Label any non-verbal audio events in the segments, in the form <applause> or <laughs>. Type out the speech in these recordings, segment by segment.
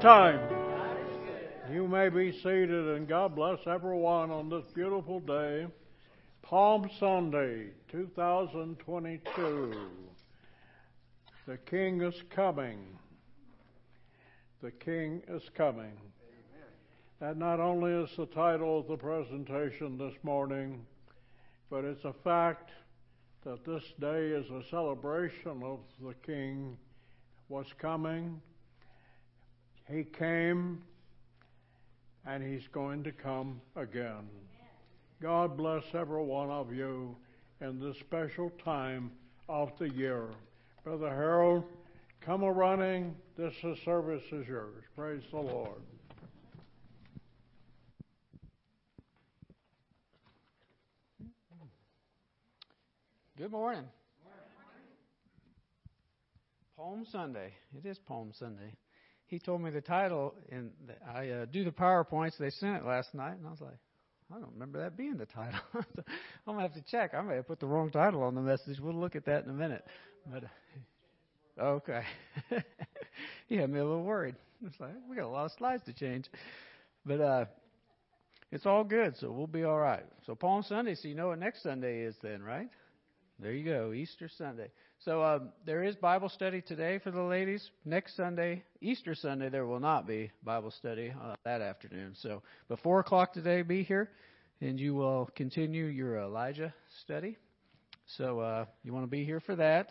time. You may be seated, and God bless everyone on this beautiful day, Palm Sunday 2022. The King is coming. The King is coming. That not only is the title of the presentation this morning, but it's a fact that this day is a celebration of the King was coming. He came, and He's going to come again. God bless every one of you in this special time of the year. Brother Harold, come a running. This service is yours. Praise the Lord. Good morning. Palm Sunday. It is Palm Sunday. He told me the title, and I uh, do the PowerPoints. They sent it last night, and I was like, I don't remember that being the title. <laughs> I'm gonna have to check. I may have put the wrong title on the message. We'll look at that in a minute. But uh, <laughs> okay, <laughs> he had me a little worried. It's like we got a lot of slides to change, but uh, it's all good. So we'll be all right. So Palm Sunday. So you know what next Sunday is then, right? There you go, Easter Sunday. So um, there is Bible study today for the ladies. Next Sunday, Easter Sunday, there will not be Bible study uh, that afternoon. So, before o'clock today, be here, and you will continue your Elijah study. So uh, you want to be here for that.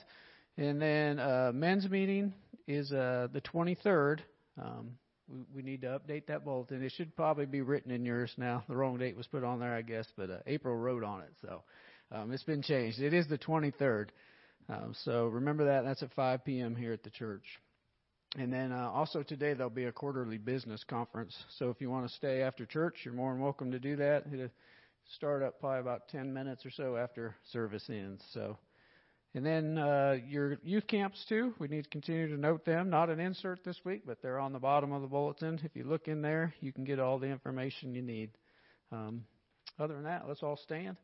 And then uh, men's meeting is uh, the 23rd. Um, we, we need to update that bulletin. It should probably be written in yours now. The wrong date was put on there, I guess, but uh, April wrote on it, so. Um, it's been changed. It is the 23rd. Um, so remember that. That's at 5 p.m. here at the church. And then uh, also today there'll be a quarterly business conference. So if you want to stay after church, you're more than welcome to do that. It'll start up probably about 10 minutes or so after service ends. So, and then uh, your youth camps too. We need to continue to note them. Not an insert this week, but they're on the bottom of the bulletin. If you look in there, you can get all the information you need. Um, other than that, let's all stand.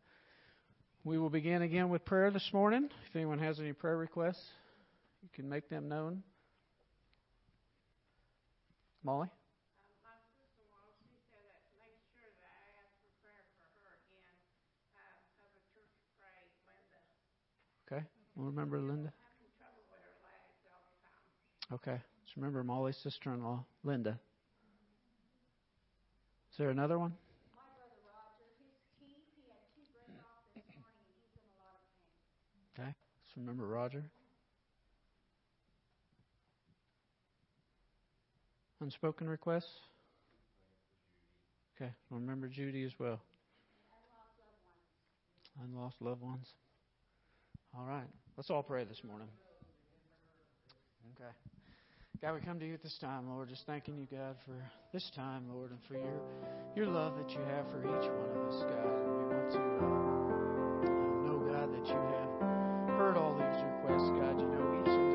We will begin again with prayer this morning. If anyone has any prayer requests, you can make them known. Molly? Okay. We'll remember Linda. Okay. Just remember Molly's sister in law, Linda. Is there another one? Okay. Let's remember Roger. Unspoken requests? Okay. Remember Judy as well. Unlost loved ones. All right. Let's all pray this morning. Okay. God, we come to you at this time, Lord, just thanking you, God, for this time, Lord, and for your your love that you have for each one of us, God. We want to uh, know, God, that you have heard all these requests, God. You know each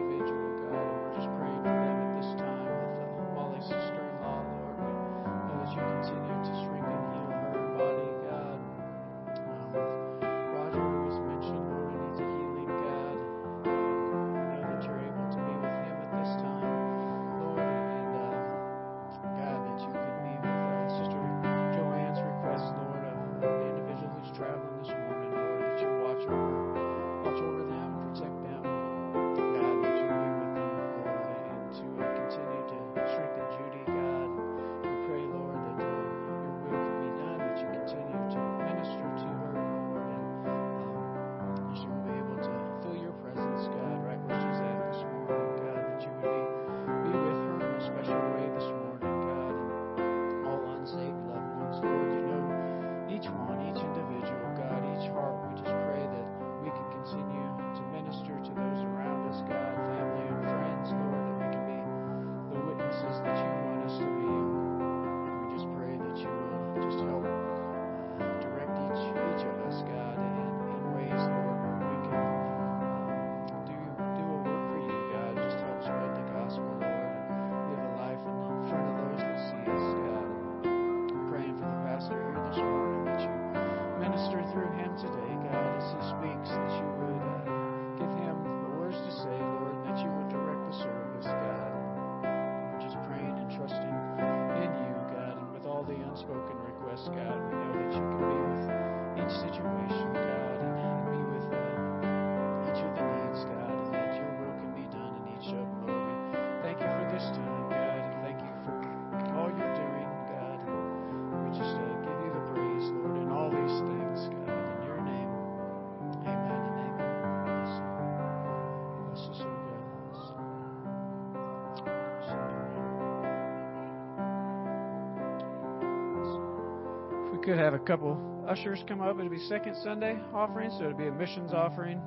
could have a couple ushers come up. It'll be second Sunday offering, so it'll be a missions offering.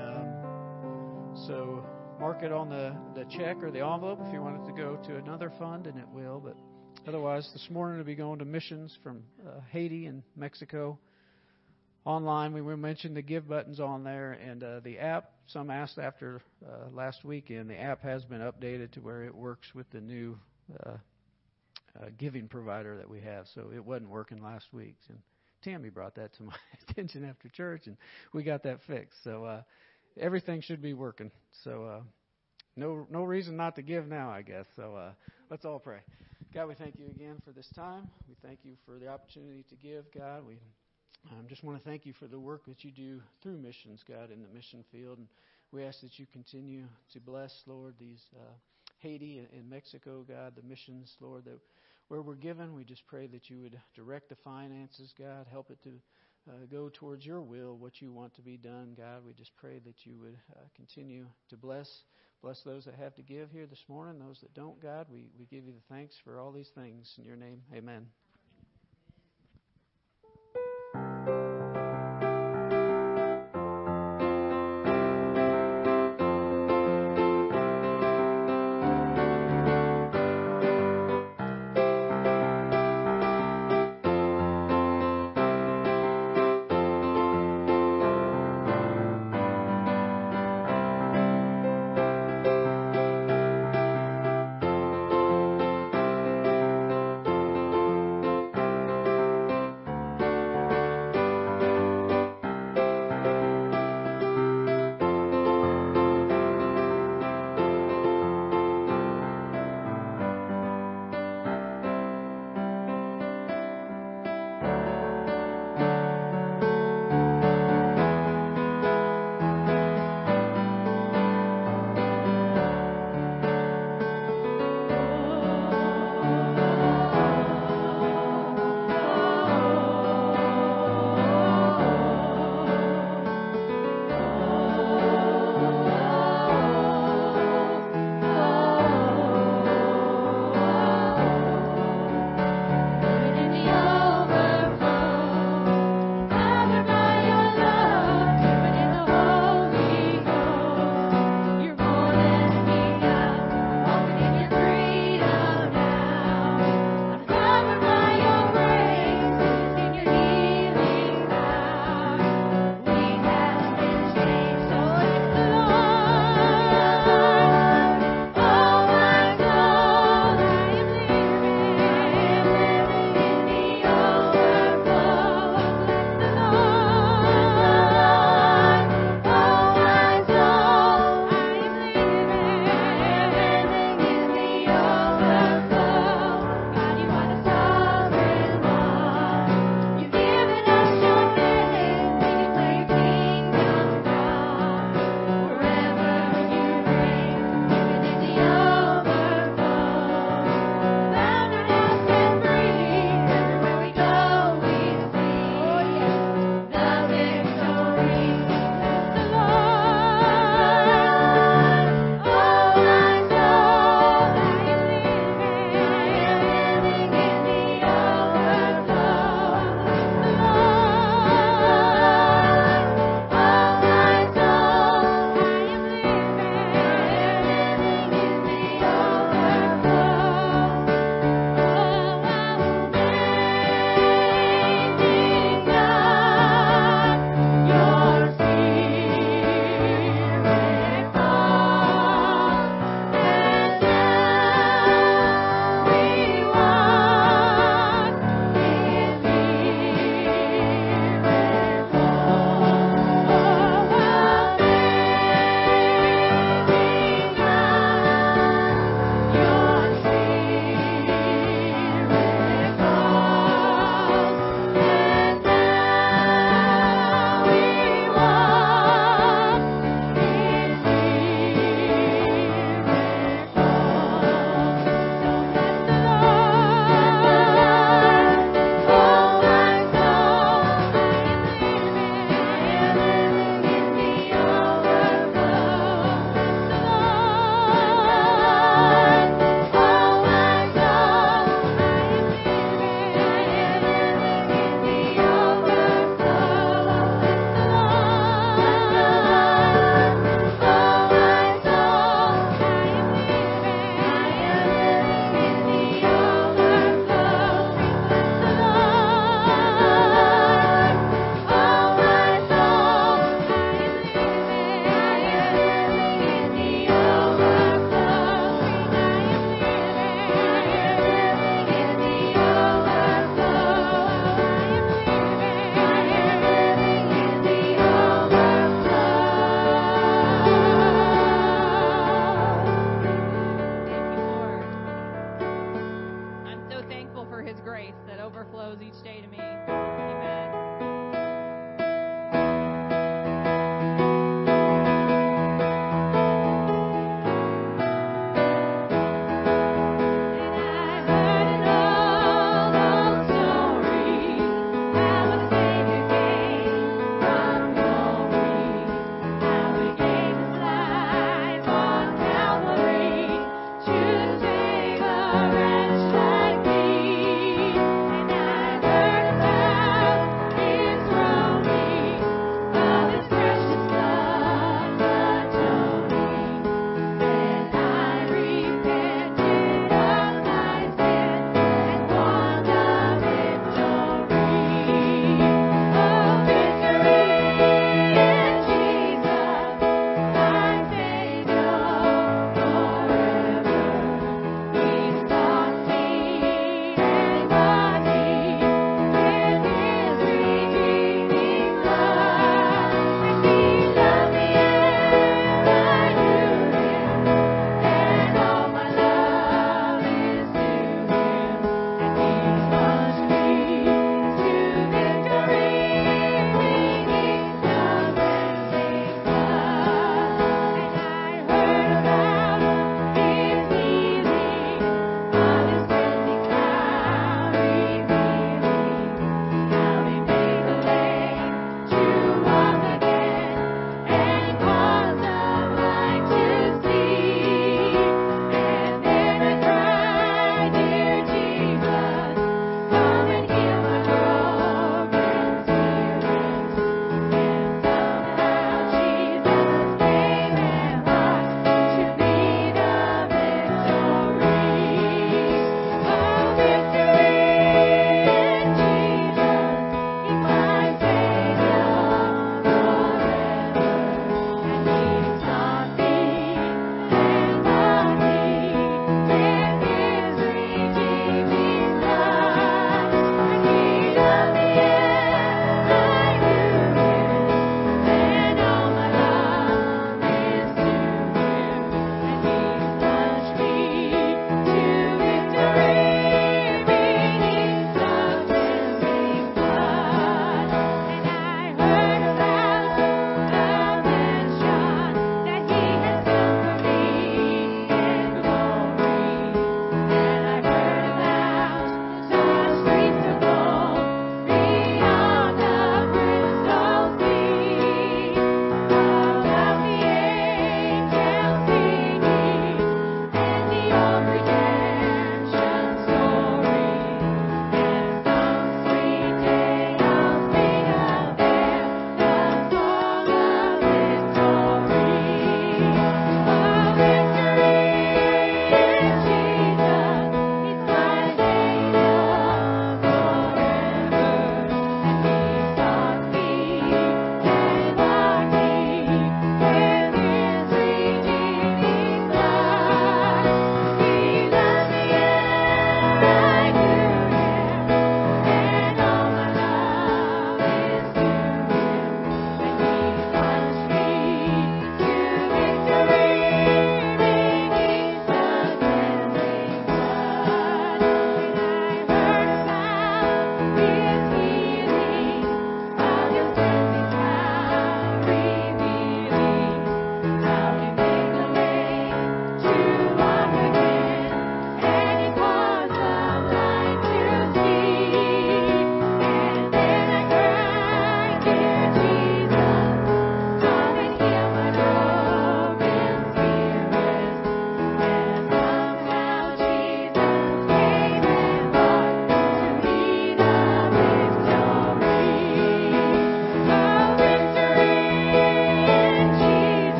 Um, so mark it on the, the check or the envelope if you want it to go to another fund, and it will. But otherwise, this morning we'll be going to missions from uh, Haiti and Mexico. Online, we will mention the give buttons on there, and uh, the app. Some asked after uh, last weekend. The app has been updated to where it works with the new uh, giving provider that we have. So it wasn't working last week. And Tammy brought that to <laughs> my attention after church, and we got that fixed. So uh, everything should be working. So uh, no no reason not to give now, I guess. So uh, let's all pray. God, we thank you again for this time. We thank you for the opportunity to give, God. We um, just want to thank you for the work that you do through missions, God, in the mission field. And we ask that you continue to bless, Lord, these uh, Haiti and, and Mexico, God, the missions, Lord, that where we're given. We just pray that you would direct the finances, God. Help it to uh, go towards your will, what you want to be done, God. We just pray that you would uh, continue to bless. Bless those that have to give here this morning, those that don't, God. We, we give you the thanks for all these things. In your name, amen.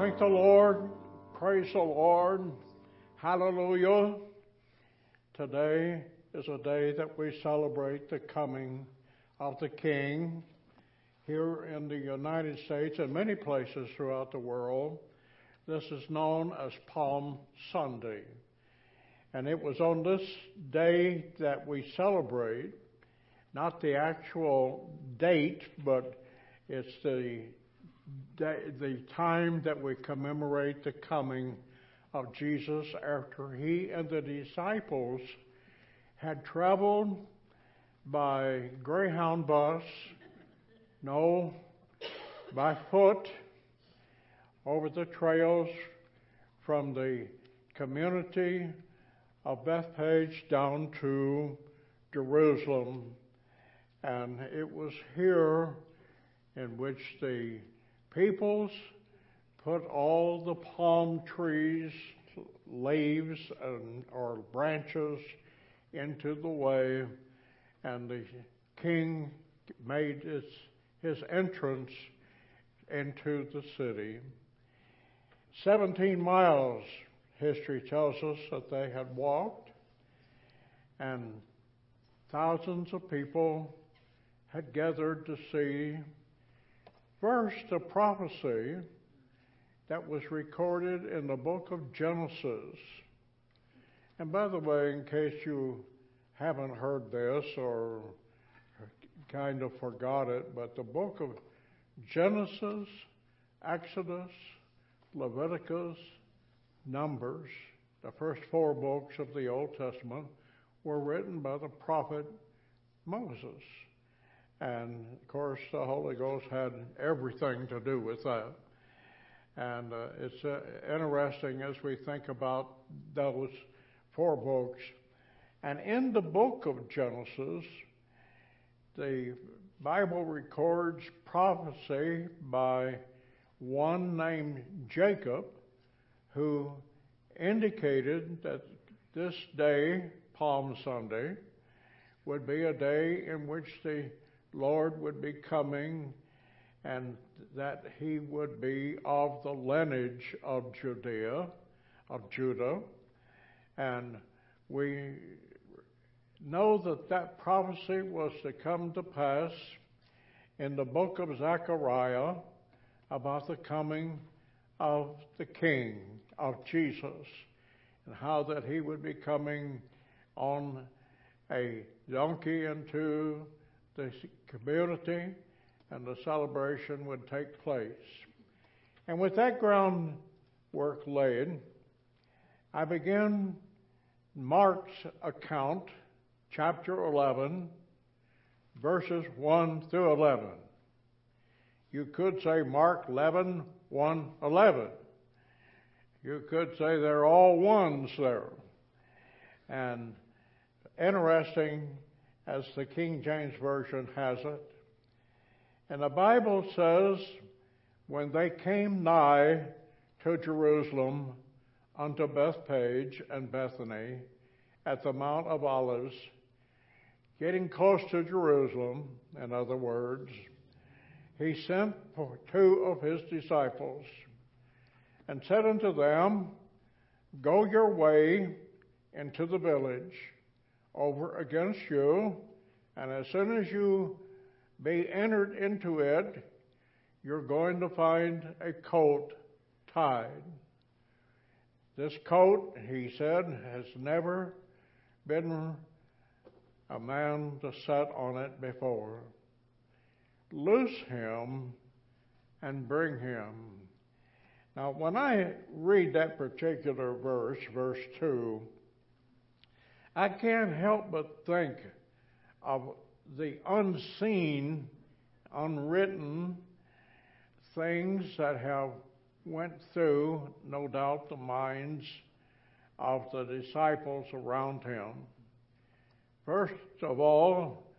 Thank the Lord. Praise the Lord. Hallelujah. Today is a day that we celebrate the coming of the King here in the United States and many places throughout the world. This is known as Palm Sunday. And it was on this day that we celebrate, not the actual date, but it's the the time that we commemorate the coming of Jesus after he and the disciples had traveled by Greyhound bus, no, by foot, over the trails from the community of Bethphage down to Jerusalem. And it was here in which the peoples put all the palm trees, leaves, and, or branches into the way, and the king made his, his entrance into the city. 17 miles, history tells us that they had walked, and thousands of people had gathered to see first a prophecy that was recorded in the book of Genesis. And by the way, in case you haven't heard this or kind of forgot it, but the book of Genesis, Exodus, Leviticus, Numbers, the first four books of the Old Testament, were written by the prophet Moses. And of course, the Holy Ghost had everything to do with that. And uh, it's uh, interesting as we think about those four books. And in the book of Genesis, the Bible records prophecy by one named Jacob who indicated that this day, Palm Sunday, would be a day in which the Lord would be coming and that he would be of the lineage of Judea, of Judah. And we know that that prophecy was to come to pass in the book of Zechariah about the coming of the King, of Jesus, and how that he would be coming on a donkey into the community and the celebration would take place. And with that groundwork laid, I begin Mark's account, chapter 11, verses 1 through 11. You could say Mark 11, 1, 11. You could say they're all ones there. And interesting as the King James Version has it. And the Bible says, when they came nigh to Jerusalem unto Bethphage and Bethany at the Mount of Olives, getting close to Jerusalem, in other words, he sent two of his disciples and said unto them, Go your way into the village over against you, and as soon as you be entered into it, you're going to find a coat tied. This coat, he said, has never been a man to set on it before. Loose him and bring him. Now, when I read that particular verse, verse 2, I can't help but think of the unseen, unwritten things that have went through, no doubt, the minds of the disciples around him. First of all,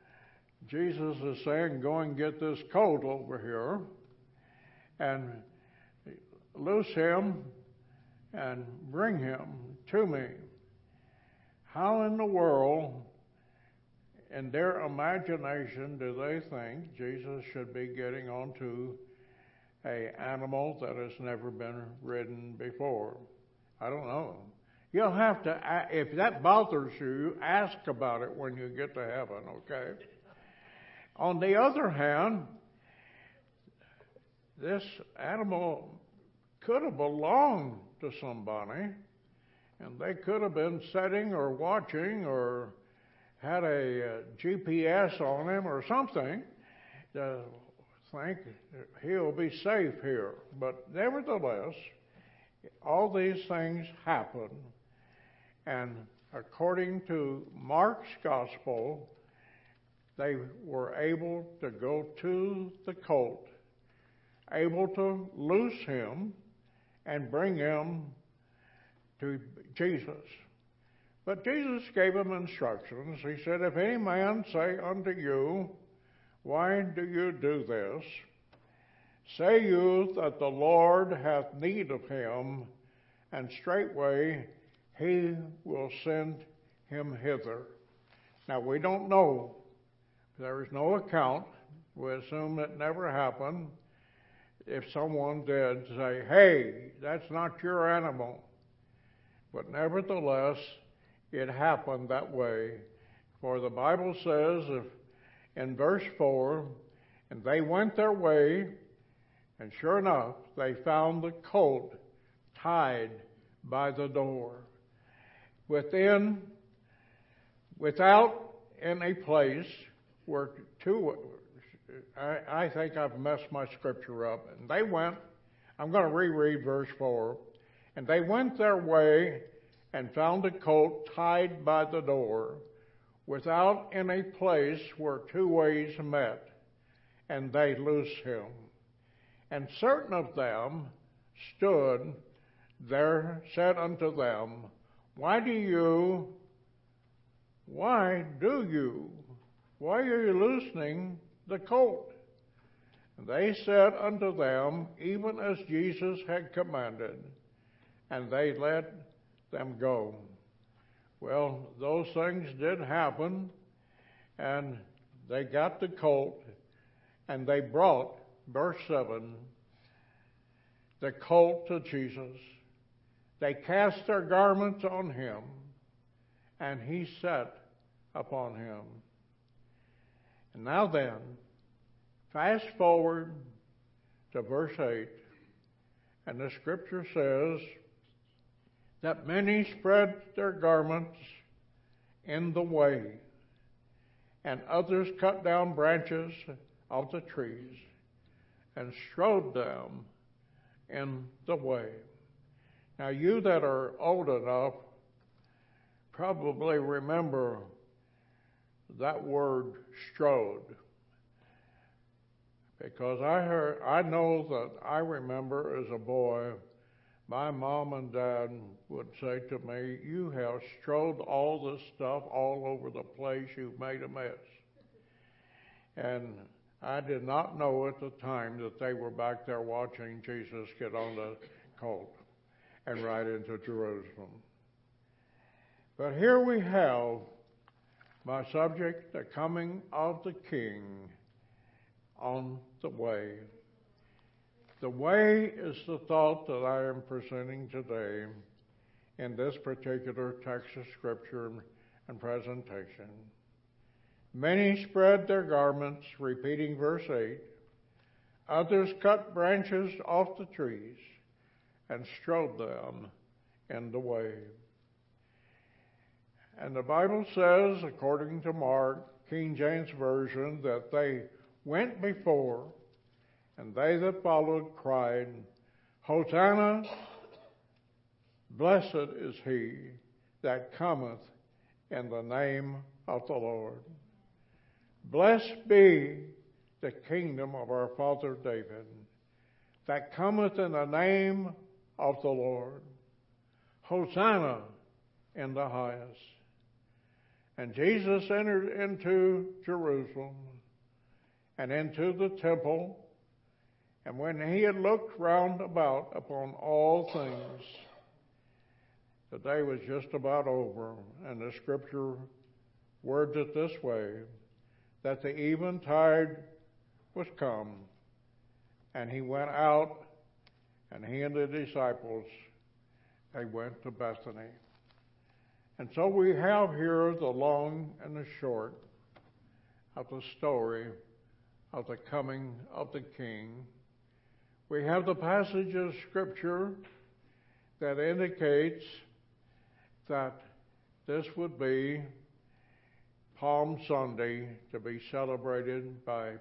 Jesus is saying, Go and get this coat over here and loose him and bring him to me. How in the world, in their imagination, do they think Jesus should be getting onto a animal that has never been ridden before? I don't know. You'll have to, if that bothers you, ask about it when you get to heaven, okay? On the other hand, this animal could have belonged to somebody, and they could have been sitting or watching or had a uh, GPS on him or something to think he'll be safe here. But nevertheless, all these things happen. And according to Mark's gospel, they were able to go to the colt, able to loose him and bring him to Jesus. But Jesus gave him instructions. He said, If any man say unto you, Why do you do this? Say you that the Lord hath need of him, and straightway he will send him hither. Now we don't know. There is no account. We assume it never happened. If someone did say, hey, that's not your animal. But nevertheless, it happened that way. For the Bible says if, in verse 4, and they went their way, and sure enough, they found the colt tied by the door. Within, without in a place where two, I, I think I've messed my scripture up. And they went, I'm going to reread verse 4. And they went their way and found a colt tied by the door without any place where two ways met. And they loosed him. And certain of them stood there, said unto them, Why do you, why do you, why are you loosening the colt? And they said unto them, Even as Jesus had commanded, and they let them go. Well, those things did happen, and they got the colt, and they brought, verse 7, the colt to Jesus. They cast their garments on him, and he sat upon him. And now then, fast forward to verse 8, and the scripture says that many spread their garments in the way, and others cut down branches of the trees and strode them in the way. Now, you that are old enough probably remember that word strode. Because I heard, I know that I remember as a boy, my mom and dad would say to me, You have strode all this stuff all over the place, you've made a mess. And I did not know at the time that they were back there watching Jesus get on the colt and ride into Jerusalem. But here we have my subject, the coming of the King on the way. The way is the thought that I am presenting today in this particular text of Scripture and presentation. Many spread their garments, repeating verse 8. Others cut branches off the trees and strode them in the way. And the Bible says, according to Mark, King James Version, that they went before, and they that followed cried, Hosanna, blessed is he that cometh in the name of the Lord. Blessed be the kingdom of our father David, that cometh in the name of the Lord. Hosanna in the highest. And Jesus entered into Jerusalem and into the temple. And when he had looked round about upon all things, the day was just about over, and the scripture words it this way that the eventide was come, and he went out, and he and the disciples, they went to Bethany. And so we have here the long and the short of the story of the coming of the King. We have the passage of Scripture that indicates that this would be Palm Sunday to be celebrated by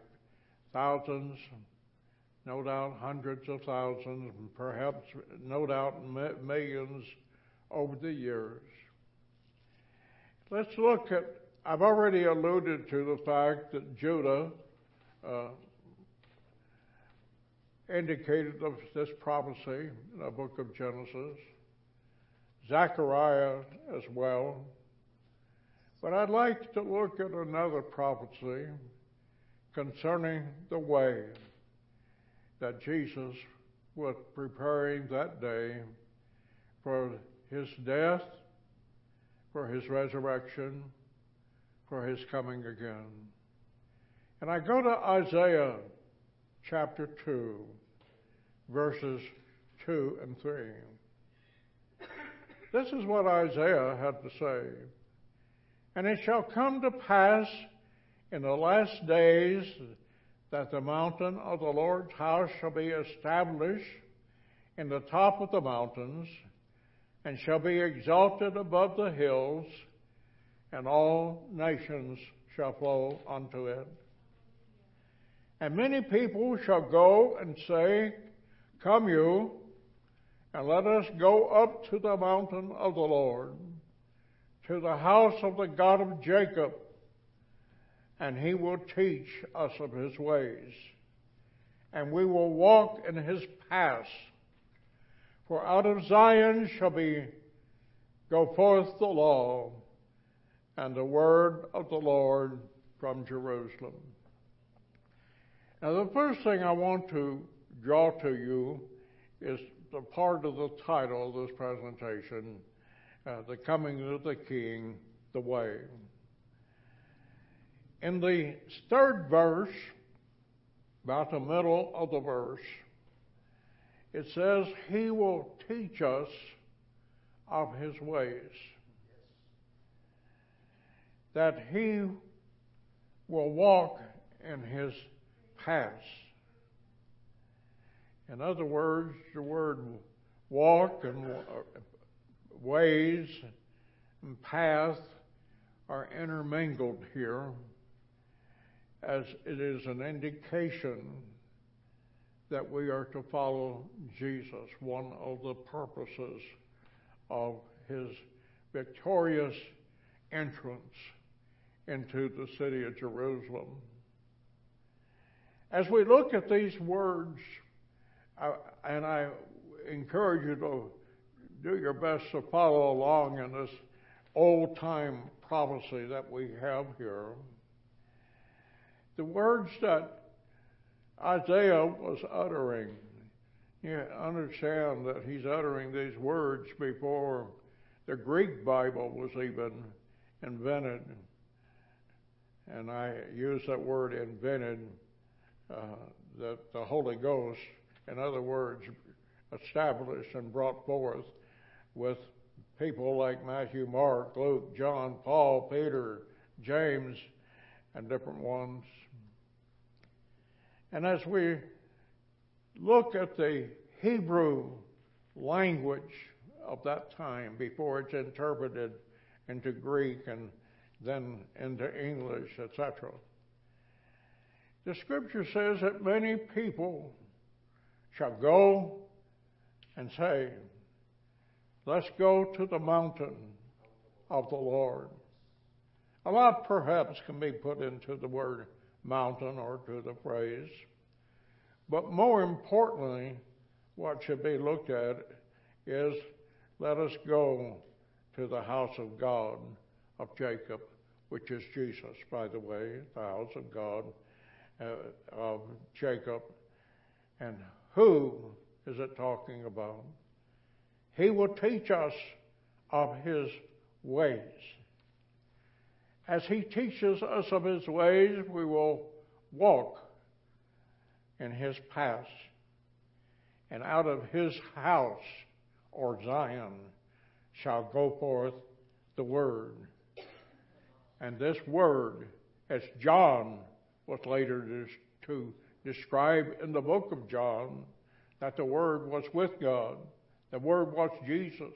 thousands, no doubt hundreds of thousands, perhaps no doubt millions over the years. Let's look at, I've already alluded to the fact that Judah uh, indicated of this prophecy in the book of Genesis, Zechariah as well. But I'd like to look at another prophecy concerning the way that Jesus was preparing that day for his death, for his resurrection, for his coming again. And I go to Isaiah chapter 2, verses 2 and 3. This is what Isaiah had to say. And it shall come to pass in the last days that the mountain of the Lord's house shall be established in the top of the mountains, and shall be exalted above the hills, and all nations shall flow unto it. And many people shall go and say, Come you, and let us go up to the mountain of the Lord, to the house of the God of Jacob, and he will teach us of his ways, and we will walk in his paths. For out of Zion shall be go forth the law and the word of the Lord from Jerusalem. Now, the first thing I want to draw to you is the part of the title of this presentation, uh, The Coming of the King, the Way. In the third verse, about the middle of the verse, it says, He will teach us of His ways. That He will walk in His paths. In other words, the word walk and ways and path are intermingled here as it is an indication that we are to follow Jesus, one of the purposes of his victorious entrance into the city of Jerusalem. As we look at these words, and I encourage you to do your best to follow along in this old time prophecy that we have here. The words that Isaiah was uttering, you understand that he's uttering these words before the Greek Bible was even invented. And I use that word invented uh, that the Holy Ghost, in other words, established and brought forth with people like Matthew, Mark, Luke, John, Paul, Peter, James, and different ones. And as we look at the Hebrew language of that time before it's interpreted into Greek and then into English, etc. The scripture says that many people shall go and say, Let's go to the mountain of the Lord. A lot perhaps can be put into the word mountain or to the phrase. But more importantly, what should be looked at is let us go to the house of God of Jacob, which is Jesus, by the way, the house of God uh, of Jacob. And who is it talking about? He will teach us of his ways. As he teaches us of his ways, we will walk in his paths. And out of his house, or Zion, shall go forth the word. And this word, as John was later to describe in the book of John, that the word was with God. The word was Jesus.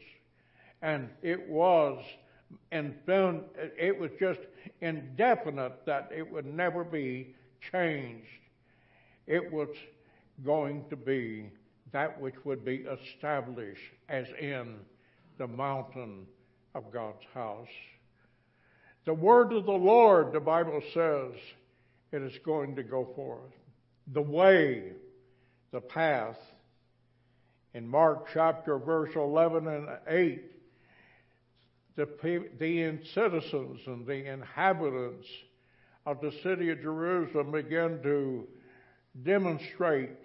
And it was and it was just indefinite that it would never be changed. It was going to be that which would be established as in the mountain of God's house. The word of the Lord, the Bible says, it is going to go forth. The way, the path. In Mark chapter verse 11 and 8, the, the citizens and the inhabitants of the city of Jerusalem began to demonstrate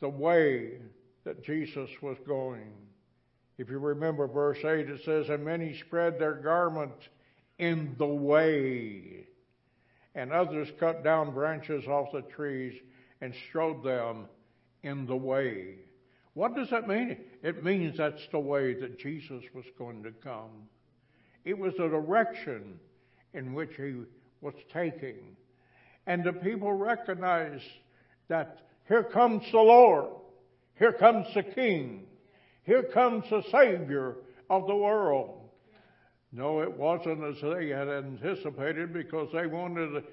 the way that Jesus was going. If you remember verse 8, it says, And many spread their garments in the way, and others cut down branches off the trees and strode them in the way. What does that mean? It means that's the way that Jesus was going to come. It was the direction in which he was taking. And the people recognized that here comes the Lord. Here comes the King. Here comes the Savior of the world. No, it wasn't as they had anticipated because they wanted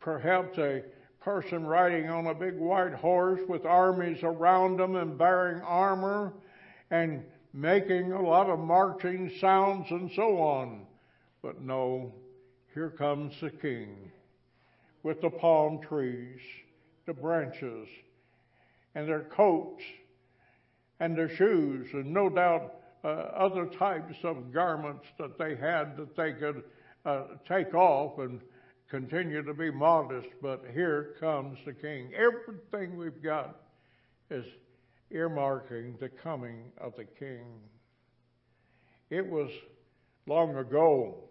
perhaps a person riding on a big white horse with armies around them and bearing armor and making a lot of marching sounds and so on. But no, here comes the king with the palm trees, the branches, and their coats and their shoes, and no doubt uh, other types of garments that they had that they could uh, take off and continue to be modest. But here comes the king. Everything we've got is earmarking the coming of the King. It was long ago,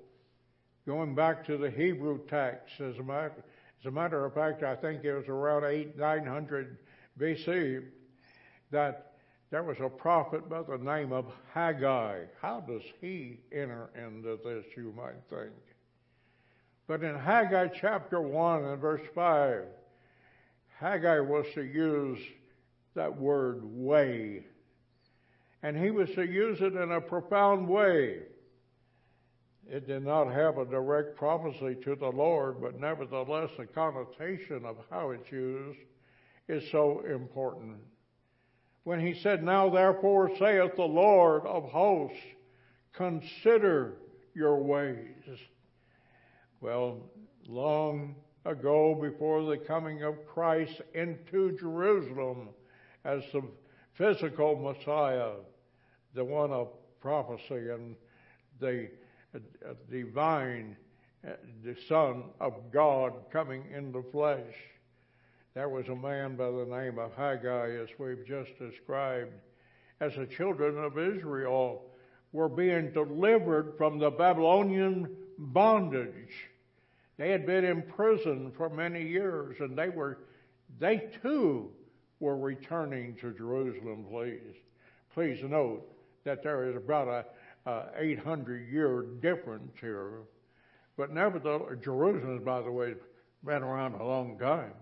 going back to the Hebrew text, as a matter, as a matter of fact, I think it was around 8, 900 BC, that there was a prophet by the name of Haggai. How does he enter into this, you might think? But in Haggai chapter 1 and verse 5, Haggai was to use that word way. And he was to use it in a profound way. It did not have a direct prophecy to the Lord, but nevertheless, the connotation of how it's used is so important. When he said, Now therefore saith the Lord of hosts, consider your ways. Well, long ago, before the coming of Christ into Jerusalem, as the physical Messiah, the one of prophecy and the uh, divine, uh, the Son of God coming in the flesh. There was a man by the name of Haggai, as we've just described, as the children of Israel were being delivered from the Babylonian bondage. They had been in prison for many years, and they were, they too were returning to Jerusalem, please. Please note that there is about a, a 800 year difference here. But nevertheless, Jerusalem, by the way, has been around a long time.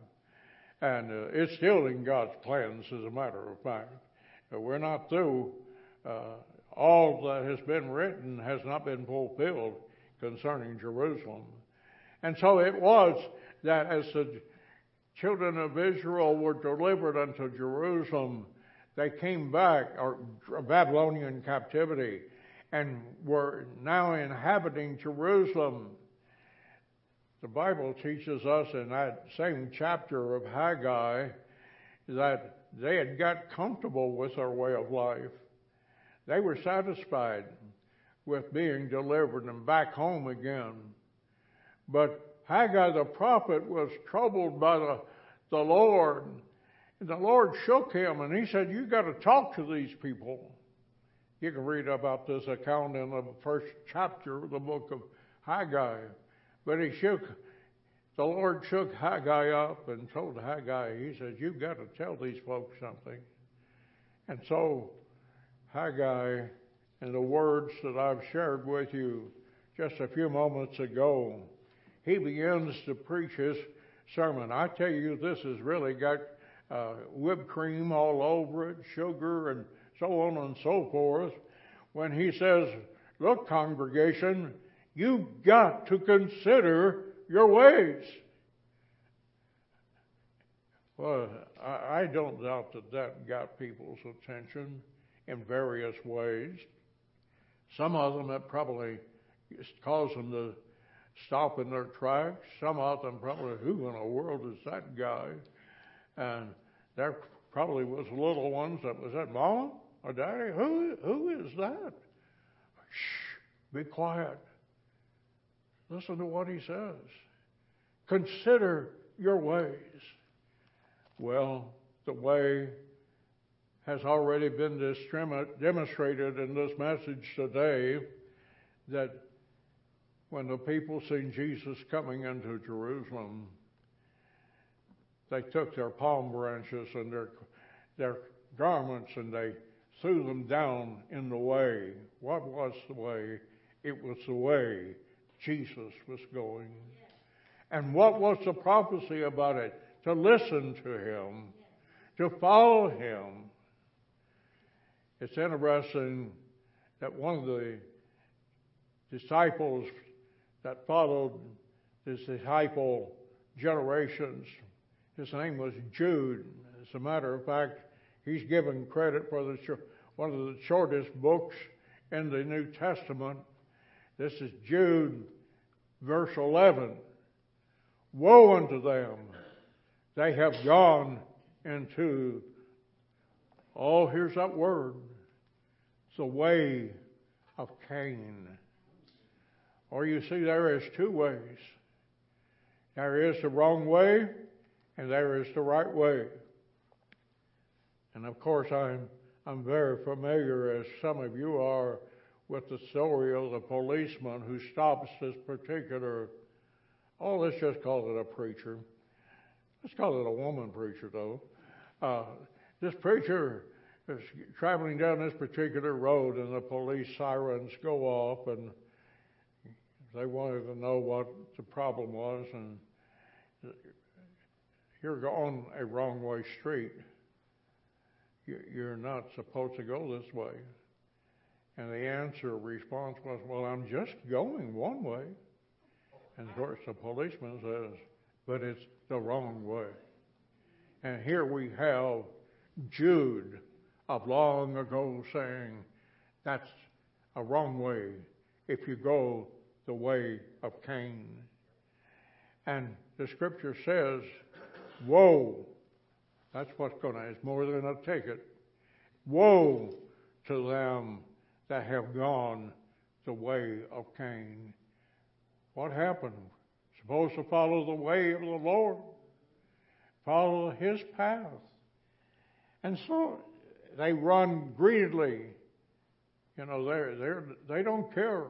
And uh, it's still in God's plans, as a matter of fact. Uh, we're not through. Uh, all that has been written has not been fulfilled concerning Jerusalem. And so it was that as the children of Israel were delivered unto Jerusalem, they came back, or Babylonian captivity, and were now inhabiting Jerusalem. The Bible teaches us in that same chapter of Haggai that they had got comfortable with their way of life. They were satisfied with being delivered and back home again. But Haggai the prophet was troubled by the, the Lord. And the Lord shook him and he said, You got to talk to these people. You can read about this account in the first chapter of the book of Haggai. But he shook, the Lord shook Haggai up and told Haggai, He says, You've got to tell these folks something. And so, Haggai, in the words that I've shared with you just a few moments ago, he begins to preach his sermon. I tell you, this has really got uh, whipped cream all over it, sugar, and so on and so forth. When he says, Look, congregation, you've got to consider your ways. Well, I, don't doubt that that got people's attention in various ways. Some of them it probably caused them to stop in their tracks. Some of them probably, who in the world is that guy? And there probably was little ones that was that, Mom or Daddy, who, who is that? Shh, be quiet. Listen to what he says. Consider your ways. Well, the way has already been demonstrated in this message today that when the people seen Jesus coming into Jerusalem, they took their palm branches and their, their garments and they threw them down in the way. What was the way? It was the way Jesus was going. And what was the prophecy about it? To listen to him, to follow him. It's interesting that one of the disciples that followed his disciple generations, his name was Jude. As a matter of fact, he's given credit for the one of the shortest books in the New Testament. This is Jude, verse 11. Woe unto them! They have gone into, oh, here's that word, it's the way of Cain. Or you see, there is two ways. There is the wrong way, and there is the right way. And of course, I'm I'm very familiar, as some of you are, with the story of the policeman who stops this particular, oh, let's just call it a preacher. Let's call it a woman preacher, though. Uh, this preacher is traveling down this particular road, and the police sirens go off, and they wanted to know what the problem was, and you're on a wrong way street. You're not supposed to go this way. And the answer response was, Well, I'm just going one way. And of course, the policeman says, But it's the wrong way. And here we have Jude of long ago saying, That's a wrong way if you go the way of Cain. And the scripture says, Woe that's what's going to, it's more than a ticket. Woe to them that have gone the way of Cain. What happened? Supposed to follow the way of the Lord, follow his path. And so they run greedily. You know, they're, they're, they don't care.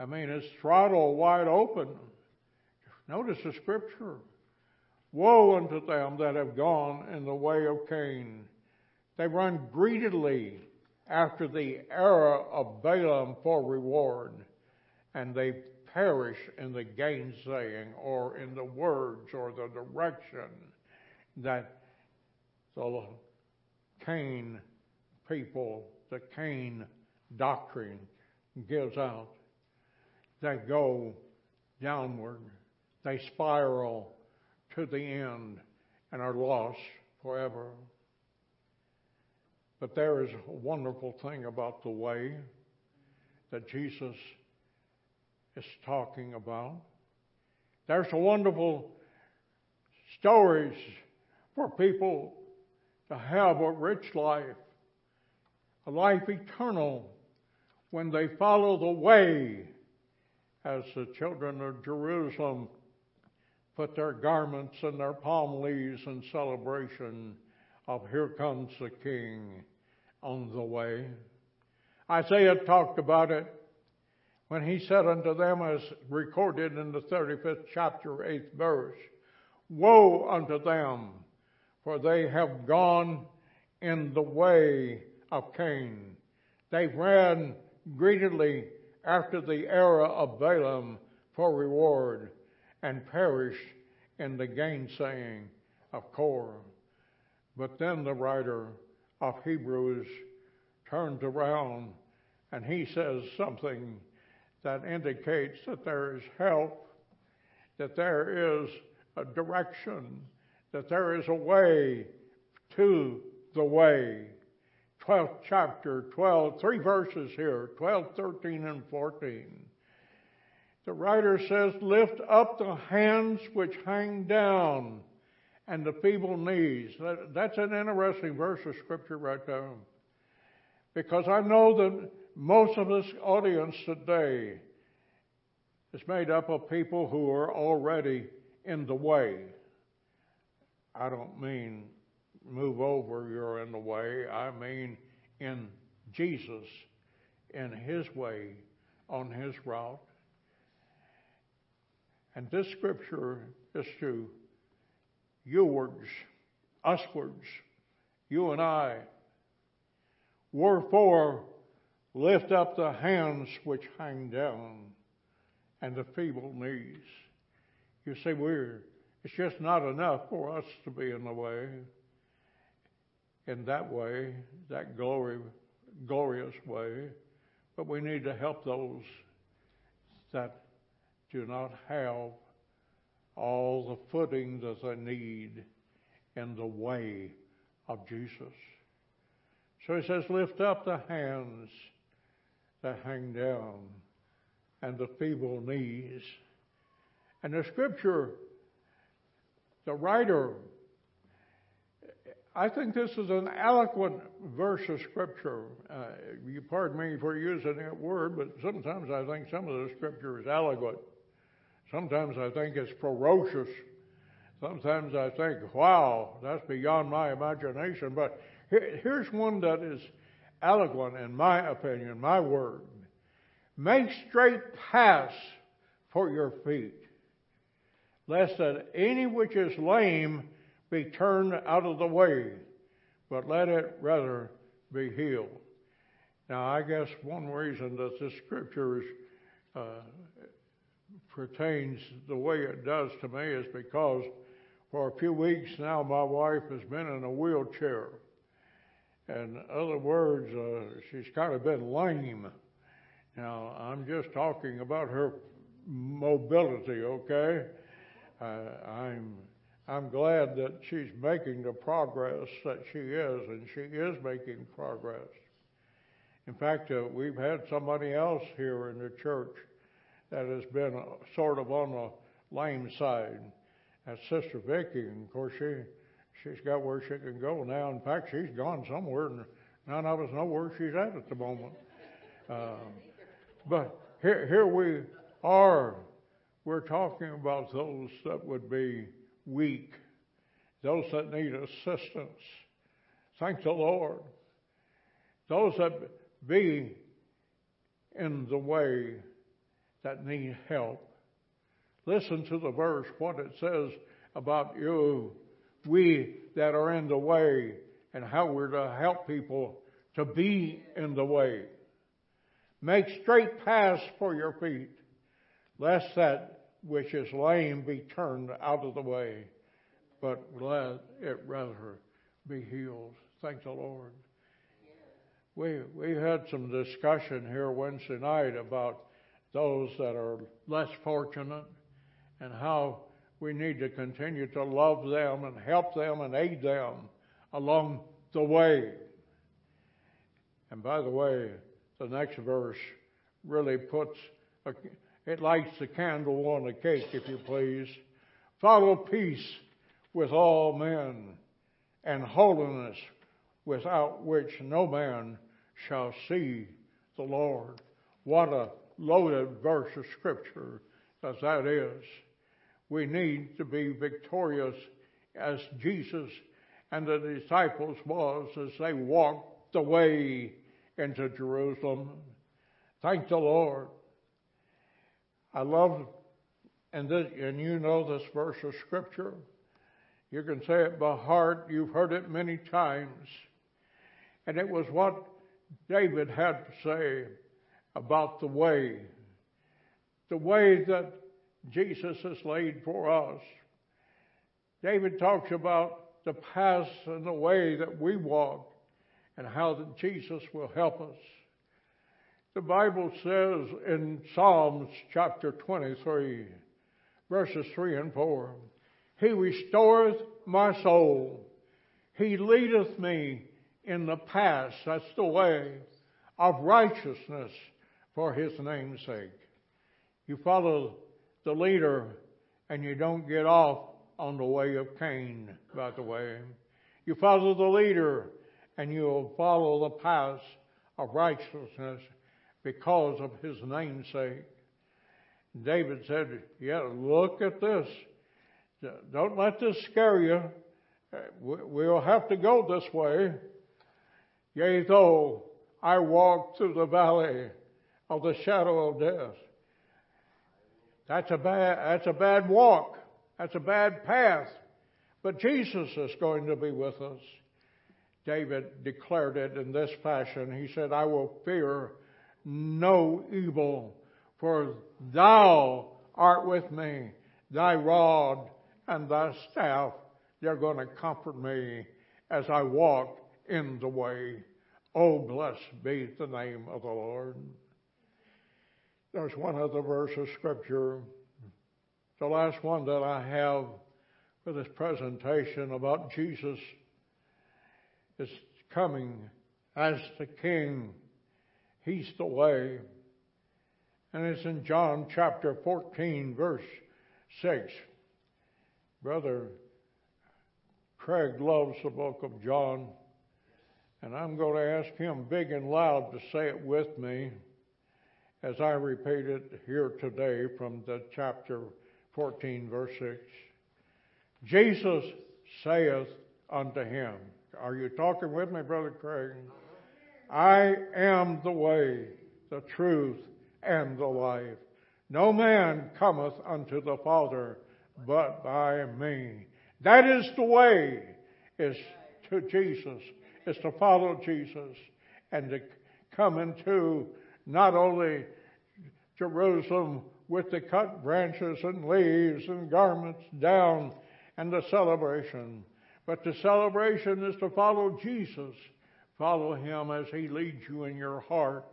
I mean, it's throttle wide open. Notice the scripture. Woe unto them that have gone in the way of Cain. They run greedily after the error of Balaam for reward, and they perish in the gainsaying or in the words or the direction that the Cain people, the Cain doctrine gives out. They go downward, they spiral to the end and are lost forever. But there is a wonderful thing about the way that Jesus is talking about. There's a wonderful stories for people to have a rich life, a life eternal, when they follow the way as the children of Jerusalem put their garments and their palm leaves in celebration of here comes the King on the way. Isaiah talked about it when he said unto them, as recorded in the 35th chapter, 8th verse, Woe unto them, for they have gone in the way of Cain. They ran greedily after the era of Balaam for reward and perished in the gainsaying of Korah. But then the writer of Hebrews turns around and he says something that indicates that there is help, that there is a direction, that there is a way to the way. 12th chapter, 12, three verses here, 12, 13, and 14. The writer says, Lift up the hands which hang down and the feeble knees. That's an interesting verse of scripture right there. Because I know that most of this audience today is made up of people who are already in the way. I don't mean move over, you're in the way. I mean in Jesus, in His way, on His route. And this scripture is to youwards, uswards, you and I. Wherefore, lift up the hands which hang down and the feeble knees. You say, we're, it's just not enough for us to be in the way. In that way, that glory, glorious way, but we need to help those that do not have all the footing that they need in the way of Jesus. So he says, lift up the hands that hang down and the feeble knees. And the scripture, the writer, I think this is an eloquent verse of scripture. Uh, you pardon me for using that word, but sometimes I think some of the scripture is eloquent. Sometimes I think it's ferocious. Sometimes I think, wow, that's beyond my imagination. But here, here's one that is eloquent in my opinion, my word. Make straight paths for your feet, lest that any which is lame be turned out of the way, but let it rather be healed. Now, I guess one reason that this scripture is, uh, pertains the way it does to me is because for a few weeks now my wife has been in a wheelchair. In other words, uh, she's kind of been lame. Now, I'm just talking about her mobility, okay? Uh, I'm I'm glad that she's making the progress that she is, and she is making progress. In fact, uh, we've had somebody else here in the church that has been uh, sort of on the lame side. That's Sister Vicky, and of course she she's got where she can go now. In fact, she's gone somewhere, and none of us know where she's at at the moment. Um, but here, here we are. We're talking about those that would be weak, those that need assistance. Thank the Lord. Those that be in the way that need help. Listen to the verse, what it says about you, we that are in the way, and how we're to help people to be in the way. Make straight paths for your feet, lest that which is lame be turned out of the way, but let it rather be healed. Thank the Lord. We we had some discussion here Wednesday night about those that are less fortunate and how we need to continue to love them and help them and aid them along the way. And by the way, the next verse really puts a, it lights the candle on the cake, if you please. Follow peace with all men and holiness without which no man shall see the Lord. What a loaded verse of scripture as that is. We need to be victorious as Jesus and the disciples was as they walked the way into Jerusalem. Thank the Lord I love, and this, and you know this verse of scripture. You can say it by heart. You've heard it many times. And it was what David had to say about the way. The way that Jesus has laid for us. David talks about the path and the way that we walk and how that Jesus will help us. The Bible says in Psalms chapter 23, verses 3 and 4, He restoreth my soul. He leadeth me in the path, that's the way, of righteousness for His name's sake. You follow the leader and you don't get off on the way of Cain, by the way. You follow the leader and you'll follow the path of righteousness because of his namesake. David said, Yeah, look at this. Don't let this scare you. We'll have to go this way. Yea, though I walk through the valley of the shadow of death. That's a bad, that's a bad walk. That's a bad path. But Jesus is going to be with us. David declared it in this fashion. He said, I will fear no evil, for thou art with me. Thy rod and thy staff, they're going to comfort me as I walk in the way. Oh, blessed be the name of the Lord. There's one other verse of Scripture the last one that I have for this presentation about Jesus is coming as the King. He's the way. And it's in John chapter 14, verse 6. Brother Craig loves the book of John, and I'm going to ask him big and loud to say it with me as I repeat it here today from the chapter 14, verse 6. Jesus saith unto him, Are you talking with me, Brother Craig? I am the way, the truth, and the life. No man cometh unto the Father but by me. That is the way, is to Jesus, is to follow Jesus, and to come into not only Jerusalem with the cut branches and leaves and garments down and the celebration. But the celebration is to follow Jesus. Follow him as he leads you in your heart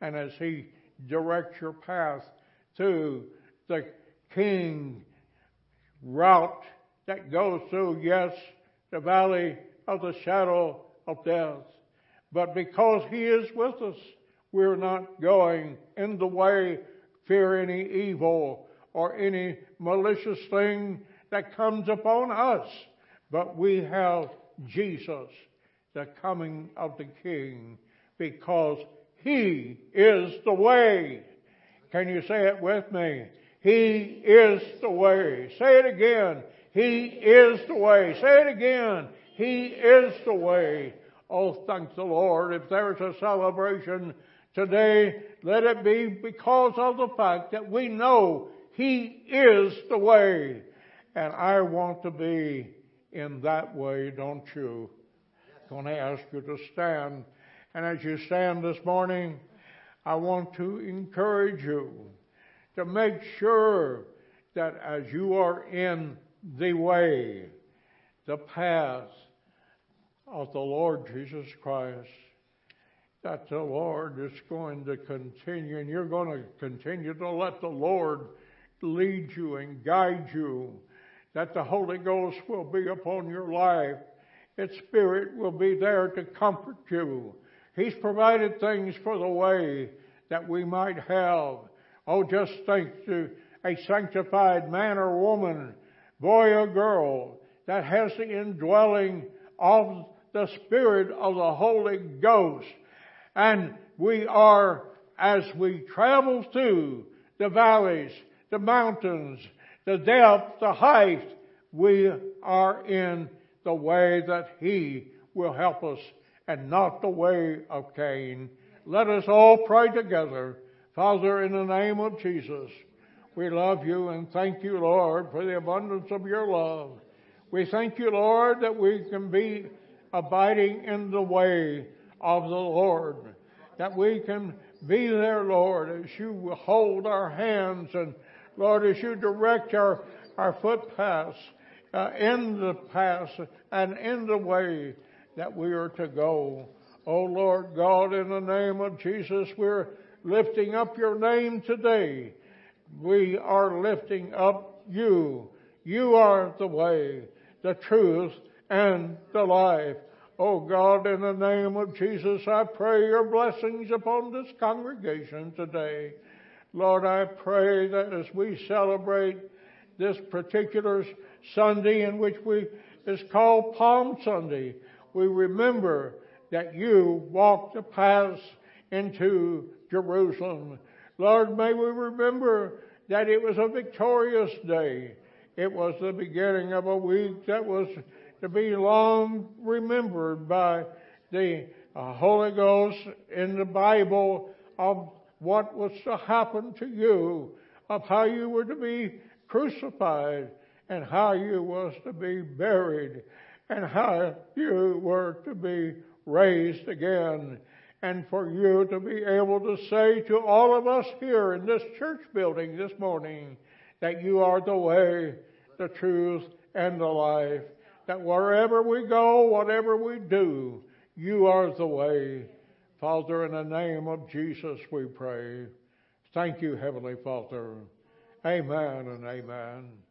and as he directs your path to the King route that goes through, yes, the valley of the shadow of death. But because he is with us, we're not going in the way fear any evil or any malicious thing that comes upon us. But we have Jesus, the coming of the King, because He is the way. Can you say it with me? He is the way. Say it again. He is the way. Say it again. He is the way. Oh, thank the Lord. If there's a celebration today, let it be because of the fact that we know He is the way. And I want to be in that way, don't you? Going to ask you to stand. And as you stand this morning, I want to encourage you to make sure that as you are in the way, the path of the Lord Jesus Christ, that the Lord is going to continue, and you're going to continue to let the Lord lead you and guide you, that the Holy Ghost will be upon your life. Its Spirit will be there to comfort you. He's provided things for the way that we might have. Oh, just think to a sanctified man or woman, boy or girl, that has the indwelling of the Spirit of the Holy Ghost and we are, as we travel through the valleys, the mountains, the depth, the height, we are in the way that He will help us and not the way of Cain. Let us all pray together. Father, in the name of Jesus, We love you and thank you, Lord, for the abundance of your love. We thank you, Lord, that we can be abiding in the way of the Lord, that we can be there, Lord, as you hold our hands and, Lord, as you direct our, our footpaths uh, in the path and in the way that we are to go. Oh Lord God, in the name of Jesus, we're lifting up your name today. We are lifting up you. You are the way, the truth, and the life. Oh God, in the name of Jesus, I pray your blessings upon this congregation today. Lord, I pray that as we celebrate this particular Sunday in which we is called Palm Sunday, we remember that you walked the paths into Jerusalem. Lord, may we remember that it was a victorious day. It was the beginning of a week that was to be long remembered by the uh, Holy Ghost in the Bible of what was to happen to you, of how you were to be crucified, and how you was to be buried, and how you were to be raised again. And for you to be able to say to all of us here in this church building this morning that you are the way, the truth, and the life. That wherever we go, whatever we do, you are the way. Father, in the name of Jesus we pray. Thank you, Heavenly Father. Amen and amen.